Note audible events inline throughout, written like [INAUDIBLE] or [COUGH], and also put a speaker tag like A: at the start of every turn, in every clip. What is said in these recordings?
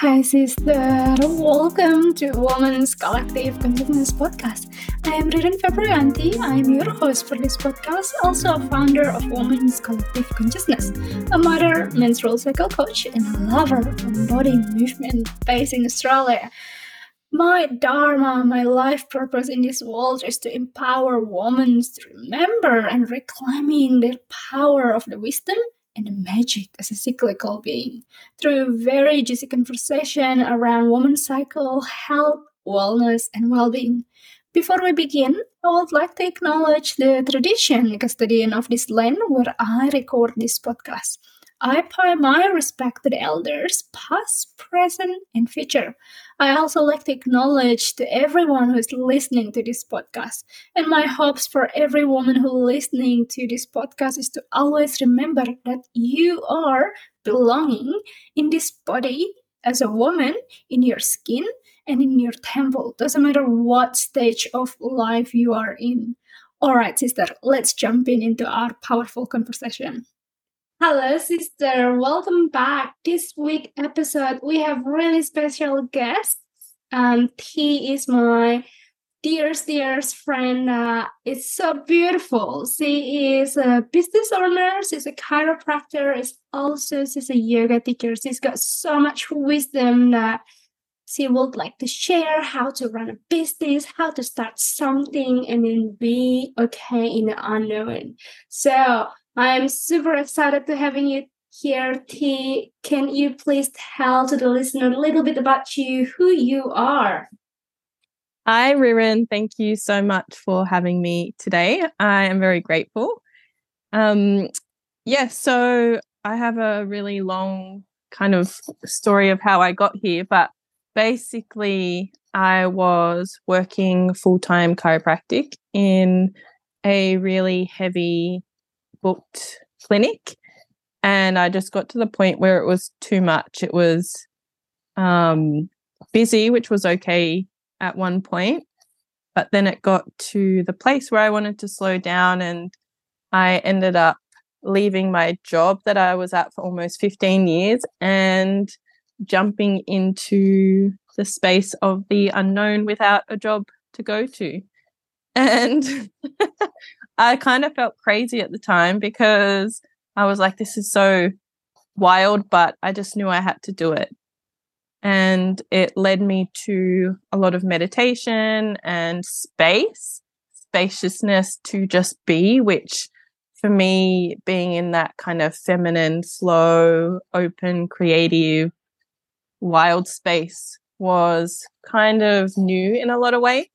A: Hi, sister. Welcome to Women's Collective Consciousness Podcast. I am Ririn Febrianti. I am your host for this podcast, also a founder of Women's Collective Consciousness, a mother, menstrual cycle coach, and a lover of body movement based in Australia. My dharma, my life purpose in this world is to empower women to remember and reclaiming their power of the wisdom and magic as a cyclical being through a very juicy conversation around women's cycle, health, wellness, and well-being. Before we begin, I would like to acknowledge the tradition custodian of this land where I record this podcast. I pay my respect to the elders, past, present, and future. I also like to acknowledge to everyone who is listening to this podcast. And my hopes for every woman who listening to this podcast is to always remember that you are belonging in this body as a woman, in your skin, and in your temple. Doesn't matter what stage of life you are in. All right, sister, let's jump in into our powerful conversation. Hello, sister. Welcome back. This week episode, we have really special guest. Um, he is my dearest, dearest friend. Uh, it's so beautiful. She is a business owner. She's a chiropractor. Is also she's a yoga teacher. She's got so much wisdom that she would like to share how to run a business, how to start something, and then be okay in the unknown. So I'm super excited to having you here, Tee. Can you please tell to the listener a little bit about you, who you are?
B: Hi, Ririn. Thank you so much for having me today. I am very grateful. Um, yeah, so I have a really long kind of story of how I got here, but basically, I was working full time chiropractic in a really heavy booked clinic and I just got to the point where it was too much. It was um, busy, which was okay at one point, but then it got to the place where I wanted to slow down, and I ended up leaving my job that I was at for almost 15 years and jumping into the space of the unknown without a job to go to. And [LAUGHS] I kind of felt crazy at the time because I was like, this is so wild, but I just knew I had to do it. And it led me to a lot of meditation and space, spaciousness to just be, which for me, being in that kind of feminine, slow, open, creative, wild space was kind of new in a lot of ways.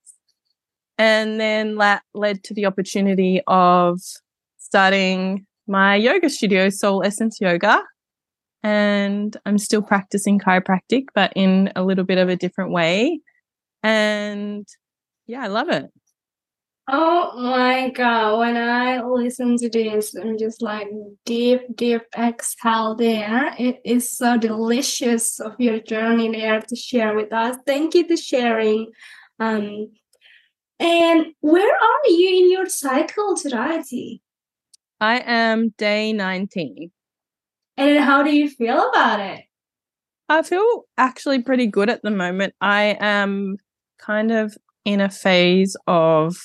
B: And then that led to the opportunity of starting my yoga studio, Soul Essence Yoga. And I'm still practicing chiropractic, but in a little bit of a different way. And yeah, I love it.
A: Oh my god, when I listen to this, I'm just like deep, deep exhale there. It is so delicious of your journey there to share with us. Thank you for sharing. Um, and where are you in your cycle today?
B: I am day 19.
A: And how do you feel about it?
B: I feel actually pretty good at the moment. I am kind of in a phase of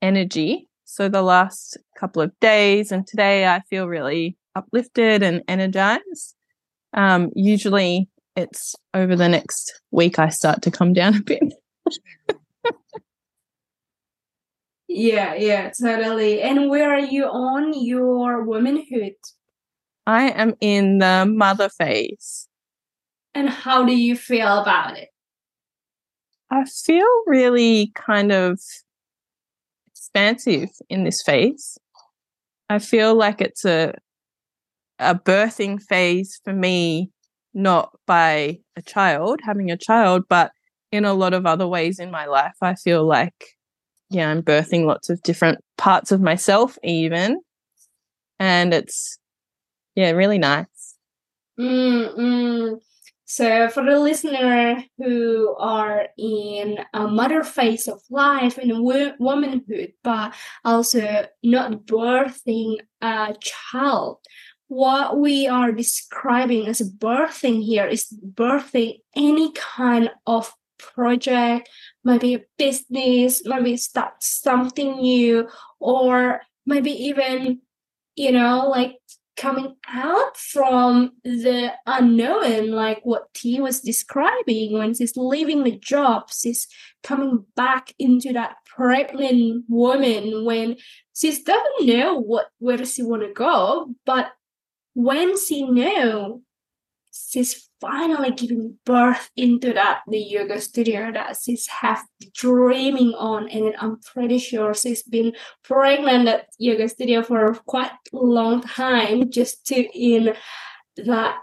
B: energy. So the last couple of days and today I feel really uplifted and energized. Um, usually it's over the next week I start to come down a bit. [LAUGHS]
A: Yeah, yeah, totally. And where are you on your womanhood?
B: I am in the mother phase.
A: And how do you feel about it?
B: I feel really kind of expansive in this phase. I feel like it's a a birthing phase for me, not by a child, having a child, but in a lot of other ways in my life. I feel like yeah, I'm birthing lots of different parts of myself, even. And it's, yeah, really nice.
A: Mm-mm. So, for the listener who are in a mother phase of life and womanhood, but also not birthing a child, what we are describing as birthing here is birthing any kind of project, maybe a business, maybe start something new, or maybe even, you know, like coming out from the unknown, like what Tee was describing when she's leaving the job, she's coming back into that pregnant woman when she doesn't know what where does she want to go, but when she know she's finally giving birth into that the yoga studio that she's have dreaming on. And i'm pretty sure she's been pregnant at yoga studio for quite a long time just to in that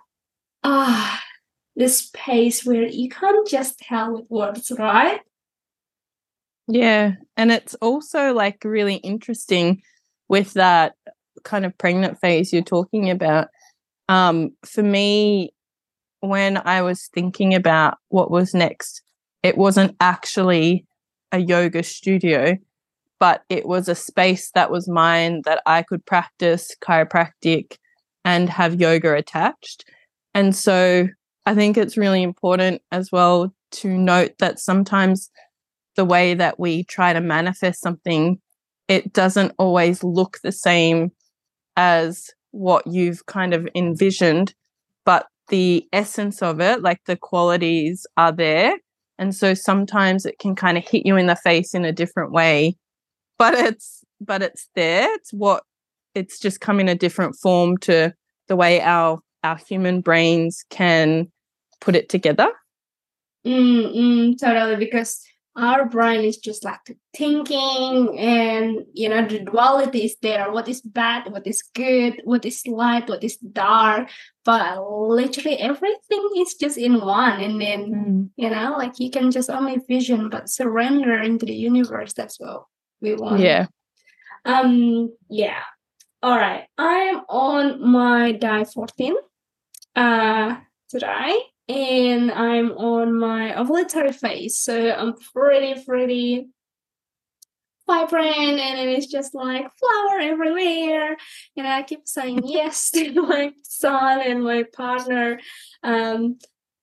A: ah the space where you can't just tell with words right?
B: Yeah and it's also like really interesting with that kind of pregnant phase you're talking about. Um, for me when I was thinking about what was next, it wasn't actually a yoga studio, but it was a space that was mine that I could practice chiropractic and have yoga attached. And so I think it's really important as well to note that sometimes the way that we try to manifest something, it doesn't always look the same as what you've kind of envisioned, the essence of it, like the qualities are there. And so sometimes it can kind of hit you in the face in a different way, but it's but it's there. It's what it's just come in a different form to the way our our human brains can put it together.
A: Mm, mm, totally, because our brain is just like thinking and you know the duality is there. What is bad what is good what is light what is dark. But literally everything is just in one and then mm. you know like you can just only vision but surrender into the universe that's what we want.
B: Yeah.
A: Um yeah. All right i'm on my day 14 uh today and I'm on my ovulatory phase. So I'm pretty, pretty vibrant and it's just like flower everywhere. And I keep saying yes [LAUGHS] to my son and my partner. Um,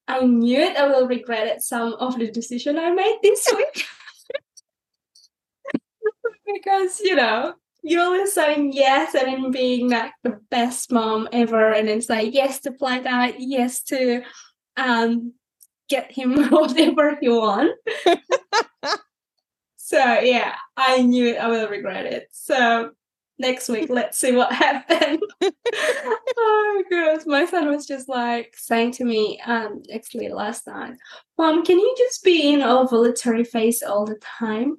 A: I knew it I will regret it some of the decision I made this [LAUGHS] week. because, you know, you're always saying yes and then being like the best mom ever and then say yes to play that, yes to um, get him [LAUGHS] whatever he want. [LAUGHS] so yeah, I knew it, I will regret it. So next week, let's see what [LAUGHS] happened. oh gosh, my son was just like saying to me, um, actually last night, Mom, can you just be in ovulatory phase all the time?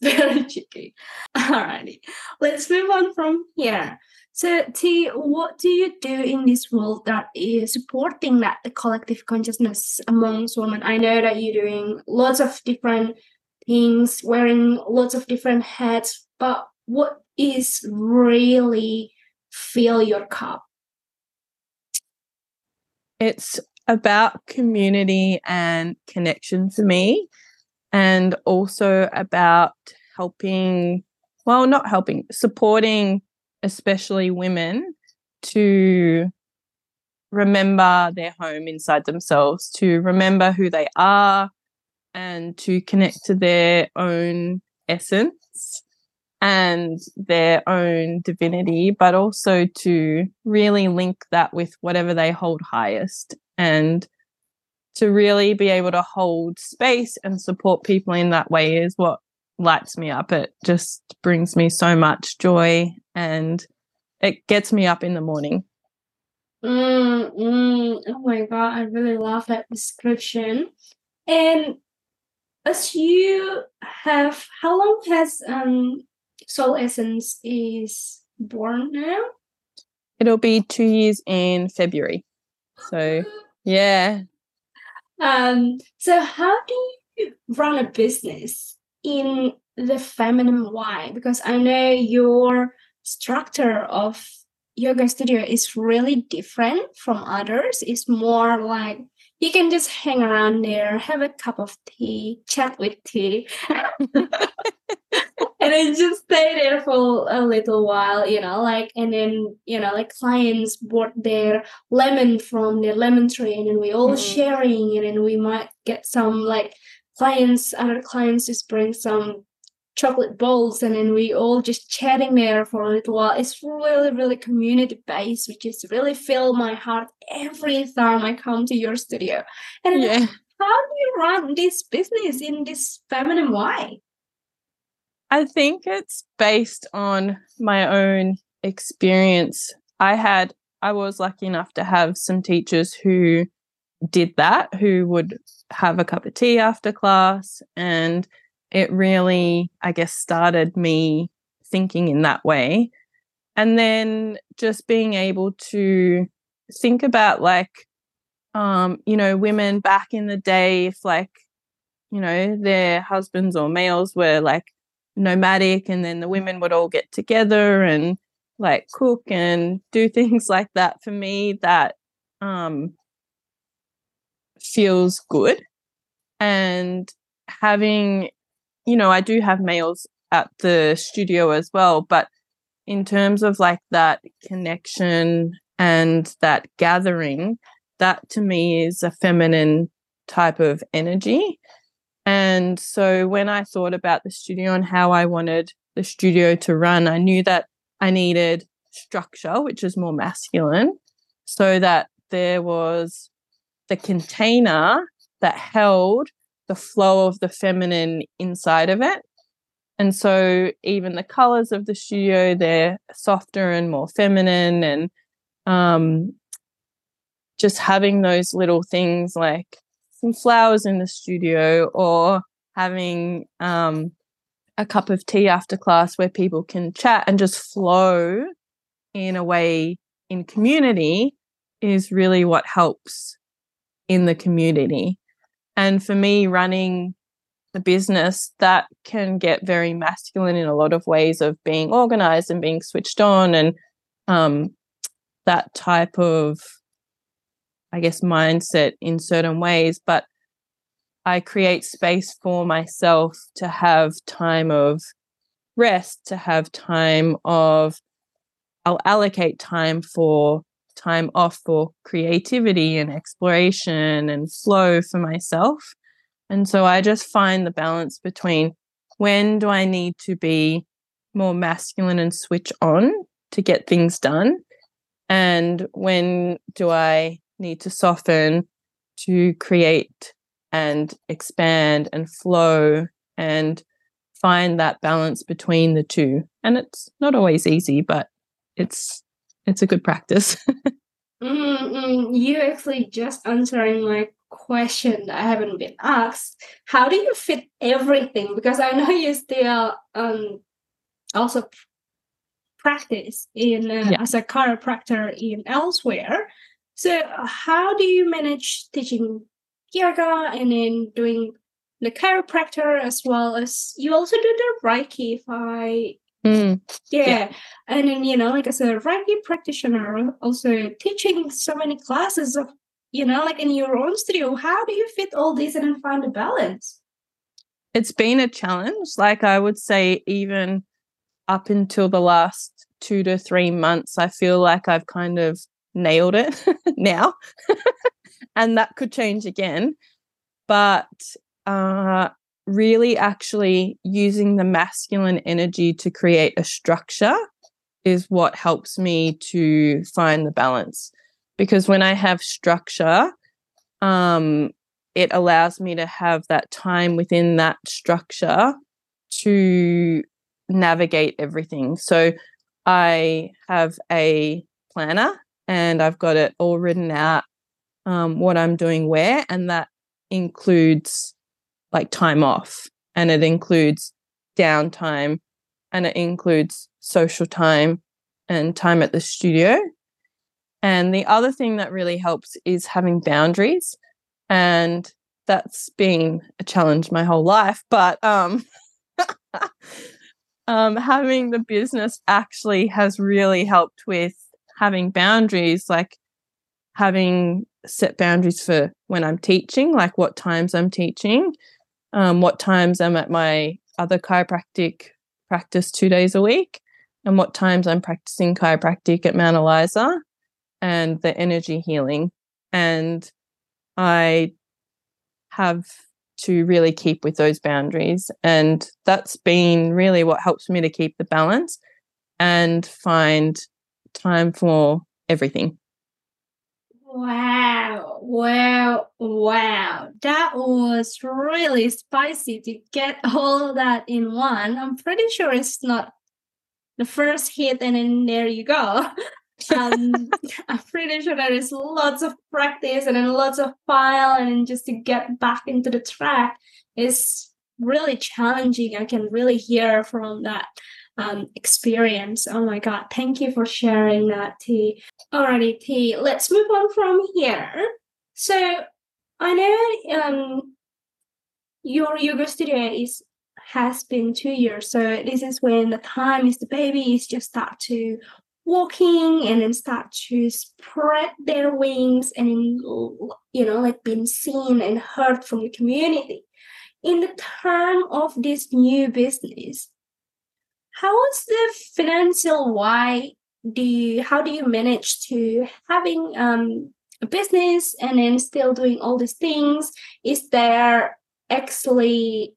A: Very cheeky. Alrighty, let's move on from here. So, Tee, what do you do in this world that is supporting that the collective consciousness amongst women? I know that you're doing lots of different things, wearing lots of different hats, but what is really fill your cup?
B: It's about community and connection for me, and also about helping, well, not helping, supporting especially women, to remember their home inside themselves, to remember who they are, and to connect to their own essence and their own divinity, but also to really link that with whatever they hold highest and to really be able to hold space and support people in that way is what lights me up. It just brings me so much joy and it gets me up in the morning.
A: Mm, mm, oh my god, I really love that description. And as you have, how long has um Soul Essence is born now?
B: It'll be two years in February. So yeah.
A: Um. So how do you run a business in the feminine way? Because I know your structure of yoga studio is really different from others. It's more like you can just hang around there, have a cup of tea, chat with Tee. [LAUGHS] and then just stay there for a little while, you know, like, and then, you know, like clients bought their lemon from their lemon tree and then we all mm. sharing and then we might get some like clients, other clients just bring some chocolate balls and then we all just chatting there for a little while. It's really, really community based, which is really fill my heart every time I come to your studio. And yeah. how do you run this business in this feminine way?
B: I think it's based on my own experience. I had, I was lucky enough to have some teachers who did that, who would have a cup of tea after class. And it really, I guess, started me thinking in that way. And then just being able to think about like, um, you know, women back in the day, if like, you know, their husbands or males were like nomadic and then the women would all get together and like cook and do [LAUGHS] things like that for me that um feels good. And having you know i do have males at the studio as well but in terms of like that connection and that gathering that to me is a feminine type of energy. And so when I thought about the studio and how I wanted the studio to run, I knew that I needed structure, which is more masculine, so that there was the container that held the flow of the feminine inside of it. And so even the colors of the studio, they're softer and more feminine and um, just having those little things like some flowers in the studio or having um, a cup of tea after class where people can chat and just flow in a way in community is really what helps in the community. And for me, running the business, that can get very masculine in a lot of ways of being organized and being switched on and um, that type of I guess, mindset in certain ways, but I create space for myself to have time of rest, to have time of, I'll allocate time for time off for creativity and exploration and flow for myself. And so I just find the balance between when do I need to be more masculine and switch on to get things done? And when do I need to soften to create and expand and flow and find that balance between the two and it's not always easy but it's it's a good practice [LAUGHS]
A: mm-hmm. you actually just answering my question that i haven't been asked how do you fit everything because i know you still um also practice in uh, yeah. as a chiropractor in elsewhere so, how do you manage teaching yoga and then doing the chiropractor as well as you also do the Reiki? If I Mm, yeah. yeah. And then, you know, like as a Reiki practitioner, also teaching so many classes of, you know, like in your own studio, how do you fit all this and then find a balance?
B: It's been a challenge. Like I would say, even up until the last two to three months, I feel like I've kind of nailed it [LAUGHS] now. [LAUGHS] and that could change again. But uh, really, actually using the masculine energy to create a structure is what helps me to find the balance. Because when I have structure, um, it allows me to have that time within that structure to navigate everything. So I have a planner and I've got it all written out um, what I'm doing where, and that includes like time off, and it includes downtime, and it includes social time and time at the studio. And the other thing that really helps is having boundaries, and that's been a challenge my whole life. But um, [LAUGHS] um, having the business actually has really helped with having boundaries, like having set boundaries for when I'm teaching, like what times I'm teaching, um, what times I'm at my other chiropractic practice two days a week and what times I'm practicing chiropractic at Mount Eliza and the energy healing. And I have to really keep with those boundaries. And that's been really what helps me to keep the balance and find time for everything.
A: Wow, wow, wow. That was really spicy to get all that in one. I'm pretty sure it's not the first hit and then there you go. [LAUGHS] um, I'm pretty sure there is lots of practice and then lots of file and just to get back into the track is really challenging. I can really hear from that um, experience. Oh my God. Thank you for sharing that, Tee. Alrighty, Tee. Let's move on from here. So I know um, your yoga studio is has been two years. So this is when the time is the babies just start to walking and then start to spread their wings and you know like being seen and heard from the community in the term of this new business how is the financial why do you how do you manage to having um, a business and then still doing all these things? Is there actually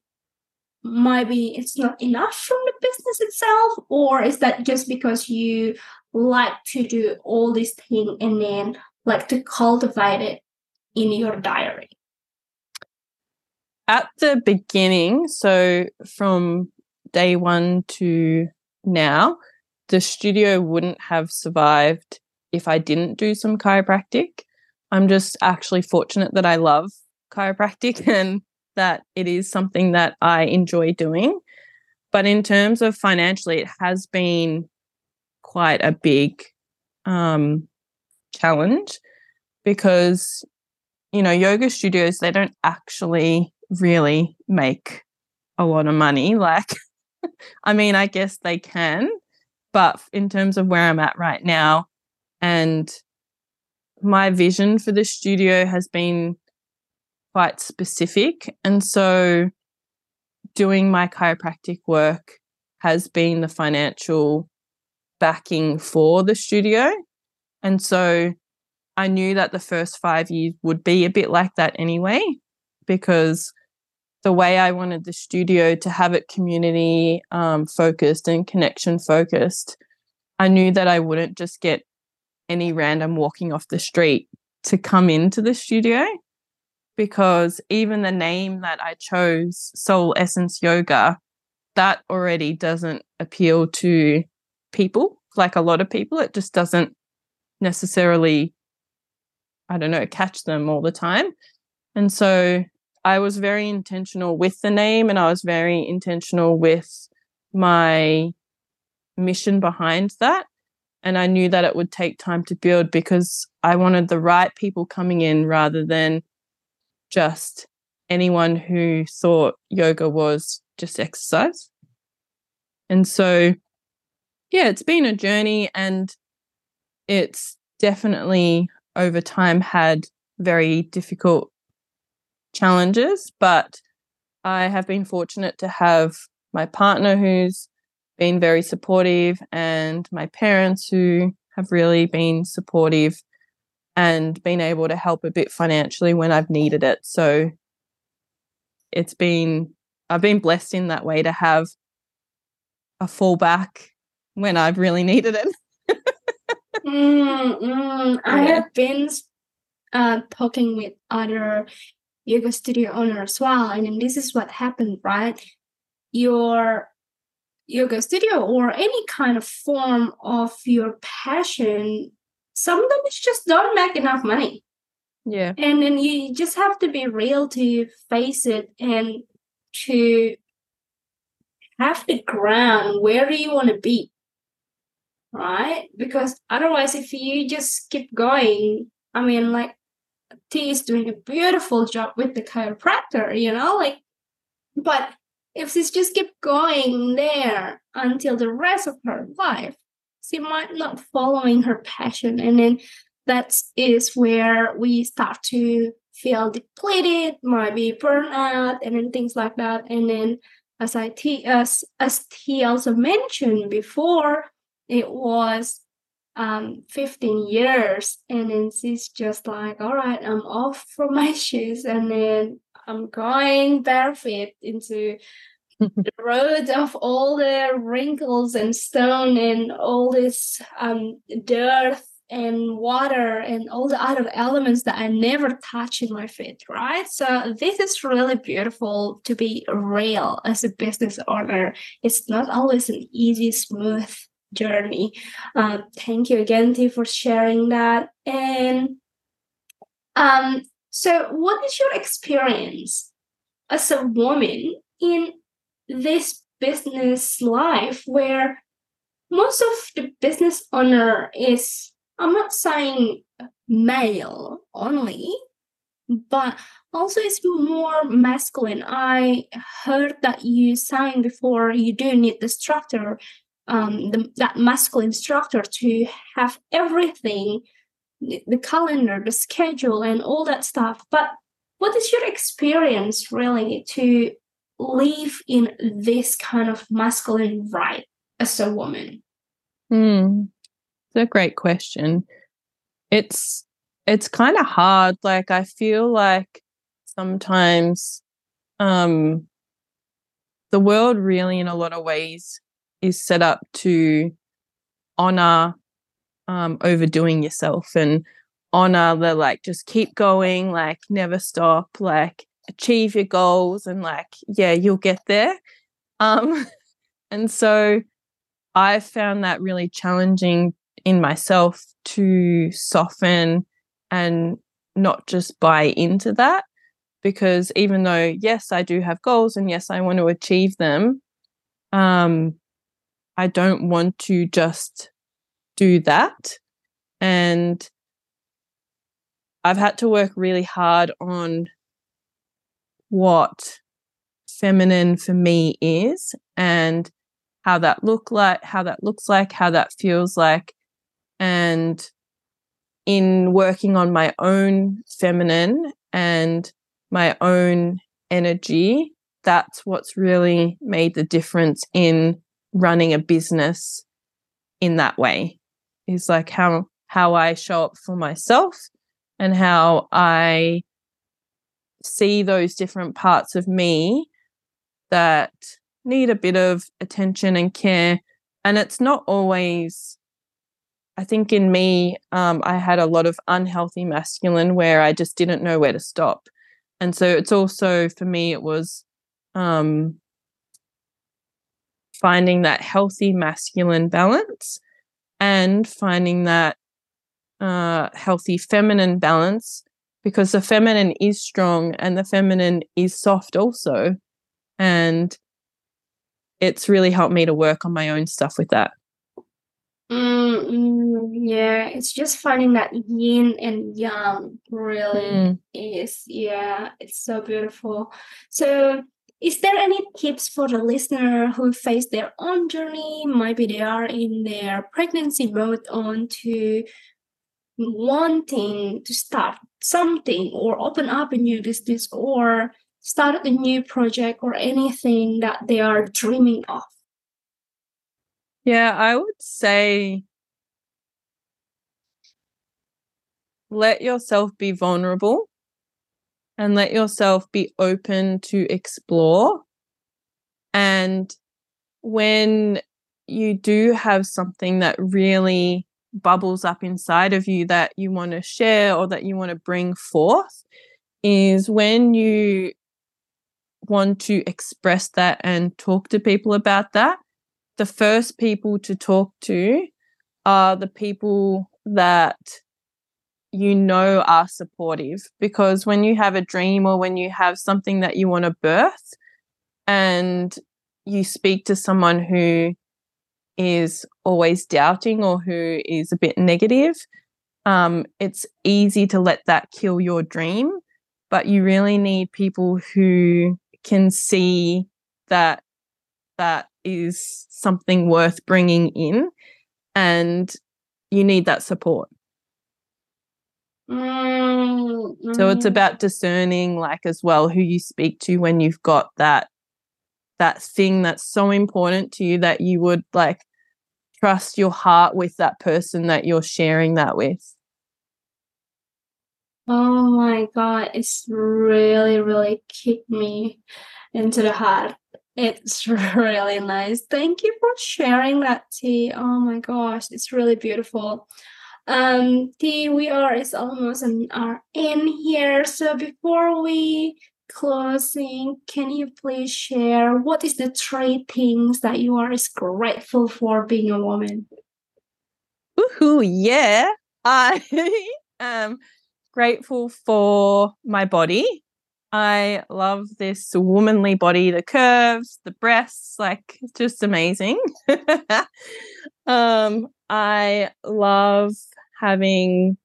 A: maybe it's not enough from the business itself or is that just because you like to do all these things and then like to cultivate it in your diary?
B: At the beginning so from day one to now, the studio wouldn't have survived if I didn't do some chiropractic. I'm just actually fortunate that I love chiropractic [LAUGHS] and that it is something that I enjoy doing. But in terms of financially, it has been quite a big um, challenge because, you know, yoga studios, they don't actually really make a lot of money. [LAUGHS] Like, [LAUGHS] I mean, I guess they can, but in terms of where I'm at right now and my vision for the studio has been quite specific. And so doing my chiropractic work has been the financial backing for the studio. And so I knew that the first five years would be a bit like that anyway, because the way I wanted the studio to have it community um, focused and connection focused, I knew that I wouldn't just get any random walking off the street to come into the studio because even the name that I chose, Soul Essence Yoga, that already doesn't appeal to people, like a lot of people. It just doesn't necessarily, I don't know, catch them all the time. And so I was very intentional with the name and I was very intentional with my mission behind that. And I knew that it would take time to build because I wanted the right people coming in rather than just anyone who thought yoga was just exercise. And so, yeah, it's been a journey and it's definitely over time had very difficult challenges, but I have been fortunate to have my partner who's been very supportive and my parents who have really been supportive and been able to help a bit financially when I've needed it. So it's been, I've been blessed in that way to have a fallback when I've really needed it.
A: mm, mm. I have been uh, talking with other yoga studio owner as well. And then this is what happened, right? Your yoga studio or any kind of form of your passion, sometimes just don't make enough money.
B: Yeah.
A: And then you just have to be real to face it and to have the ground where do you want to be right because otherwise if you just keep going i mean like Tee is doing a beautiful job with the chiropractor, you know, like, but if she's just keep going there until the rest of her life, she might not following her passion, and then that is where we start to feel depleted, might be burnout, and then things like that, and then as I t as as he also mentioned before, it was um 15 years and then she's just like all right i'm off from my [LAUGHS] shoes and then i'm going barefoot into the [LAUGHS] road of all the wrinkles and stone and all this um dirt and water and all the other elements that I never touch in my feet, right? So this is really beautiful to be real as a business owner. It's not always an easy, smooth journey. Uh, thank you again, Tee, for sharing that. And um, so, what is your experience as a woman in this business life where most of the business owner is I'm not saying male only, but also it's more masculine. I heard that you saying before you do need the structure, um, the, that masculine structure to have everything, the, calendar, the schedule, and all that stuff. But what is your experience really to live in this kind of masculine right as a woman?
B: Hmm It's a great question. It's it's kind of hard. Like I feel like sometimes um the world really in a lot of ways is set up to honor um overdoing yourself and honor the like just keep going, like never stop, like achieve your goals and like yeah, you'll get there. Um [LAUGHS] and so I found that really challenging in myself to soften and not just buy into that. Because even though, yes, I do have goals and yes, I want to achieve them, um, I don't want to just do that. And I've had to work really hard on what feminine for me is and how that look like how that looks like how that feels like and in working on my own feminine and my own energy, that's what's really made the difference in running a business in that way. Is like how how I show up for myself and how I see those different parts of me that need a bit of attention and care. And it's not always I think in me, um, I had a lot of unhealthy masculine where I just didn't know where to stop. And so it's also for me, it was um, finding that healthy masculine balance and finding that uh, healthy feminine balance because the feminine is strong and the feminine is soft also. And it's really helped me to work on my own stuff with that.
A: Mm, mm, yeah, it's just finding that yin and yang really mm. is. Yeah, it's so beautiful. So, is there any tips for the listener who face their own journey? Maybe they are in their pregnancy mode on to wanting to start something or open up a new business or start a new project or anything that they are dreaming of.
B: Yeah, I would say let yourself be vulnerable and let yourself be open to explore. And when you do have something that really bubbles up inside of you that you want to share or that you want to bring forth, is when you want to express that and talk to people about that the first people to talk to are the people that you know are supportive because when you have a dream or when you have something that you want to birth and you speak to someone who is always doubting or who is a bit negative, um, it's easy to let that kill your dream. But you really need people who can see that that is something worth bringing in and you need that support.
A: Mm-hmm.
B: So it's mm. about discerning, like, as well, who you speak to when you've got that that thing that's so important to you that you would like trust your heart with that person that you're sharing that with?
A: Oh my god, it's really, really kicked me into the heart. It's [LAUGHS] really nice. Thank you for sharing that, Tee. Oh my gosh, it's really beautiful. Um, Tee, we are is almost an hour in here. So before we closing, can you please share what is the three things that you are is grateful for being a woman?
B: Woohoo, yeah. I [LAUGHS] am grateful for my body. I love this womanly body, the curves, the breasts, like just amazing. [LAUGHS] um, I love having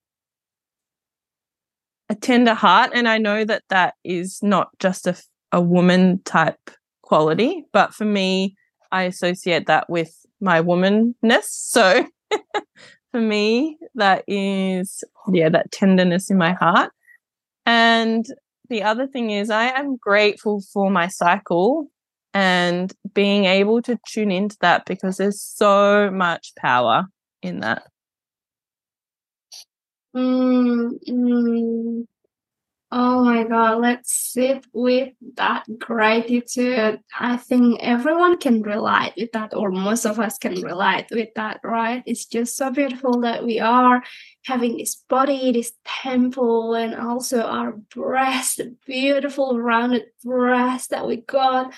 B: a tender heart. And I know that that is not just a, a woman type quality, but for me, I associate that with my womanness. So [LAUGHS] for me, that is, yeah, that tenderness in my heart. And the other thing is, I am grateful for my cycle and being able to tune into that because there's so much power in that.
A: Mm, mm. Oh my God, let's sit with that gratitude. I think everyone can relate with that, or most of us can relate with that, right? It's just so beautiful that we are having this body, this temple, and also our breast, beautiful rounded breast that we got.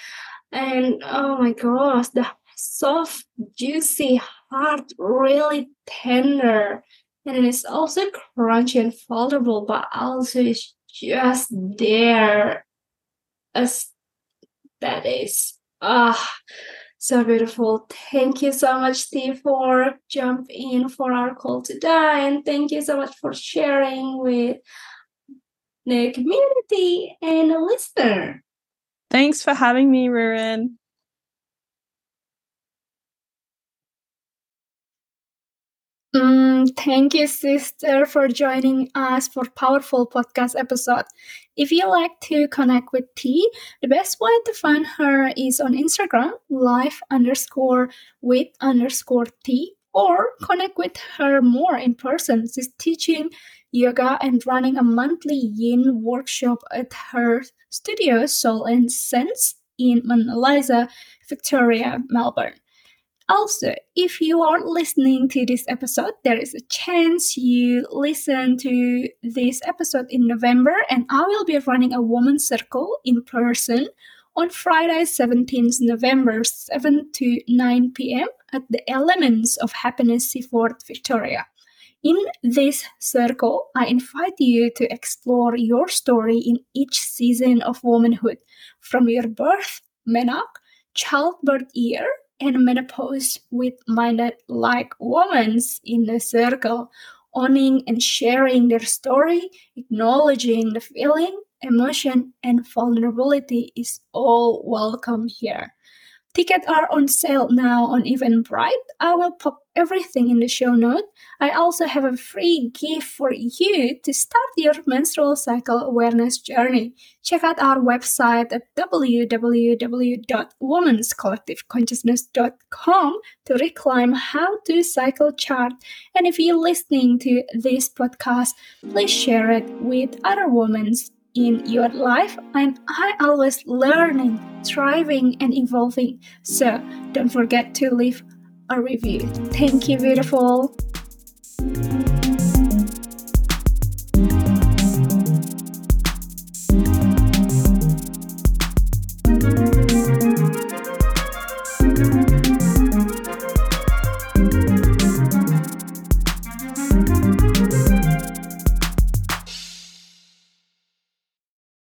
A: And oh my gosh, the soft, juicy heart, really tender and it's also crunchy and foldable, but also it's just there as that is ah so beautiful. Thank you so much, Steve, for jumping in for our call today, and thank you so much for sharing with the community and the listener.
B: Thanks for having me, Ririn.
A: Mm, thank you, sister, for joining us for powerful podcast episode. If you like to connect with Tee, the best way to find her is on Instagram, life underscore with underscore T, or connect with her more in person. She's teaching yoga and running a monthly yin workshop at her studio, Soul Essence, in Mount Victoria, Melbourne. Also, if you are listening to this episode, there is a chance you listen to this episode in November, and I will be running a women's circle in person on Friday, 17th November, 7 to 9 p.m. at the Elements of Happiness Seaford, Victoria. In this circle, I invite you to explore your story in each season of womanhood, from your birth, menarche, childbirth year, and menopause with minded like women in the circle, owning and sharing their story, acknowledging the feeling, emotion, and vulnerability is all welcome here. Tickets are on sale now on Eventbrite. I will pop everything in the show note. I also have a free gift for you to start your menstrual cycle awareness journey. Check out our website at www.womenscollectiveconsciousness.com to reclaim how to cycle chart. And if you're listening to this podcast, please share it with other women in your life and I always learning, thriving and evolving. So don't forget to leave a review. Thank you, beautiful.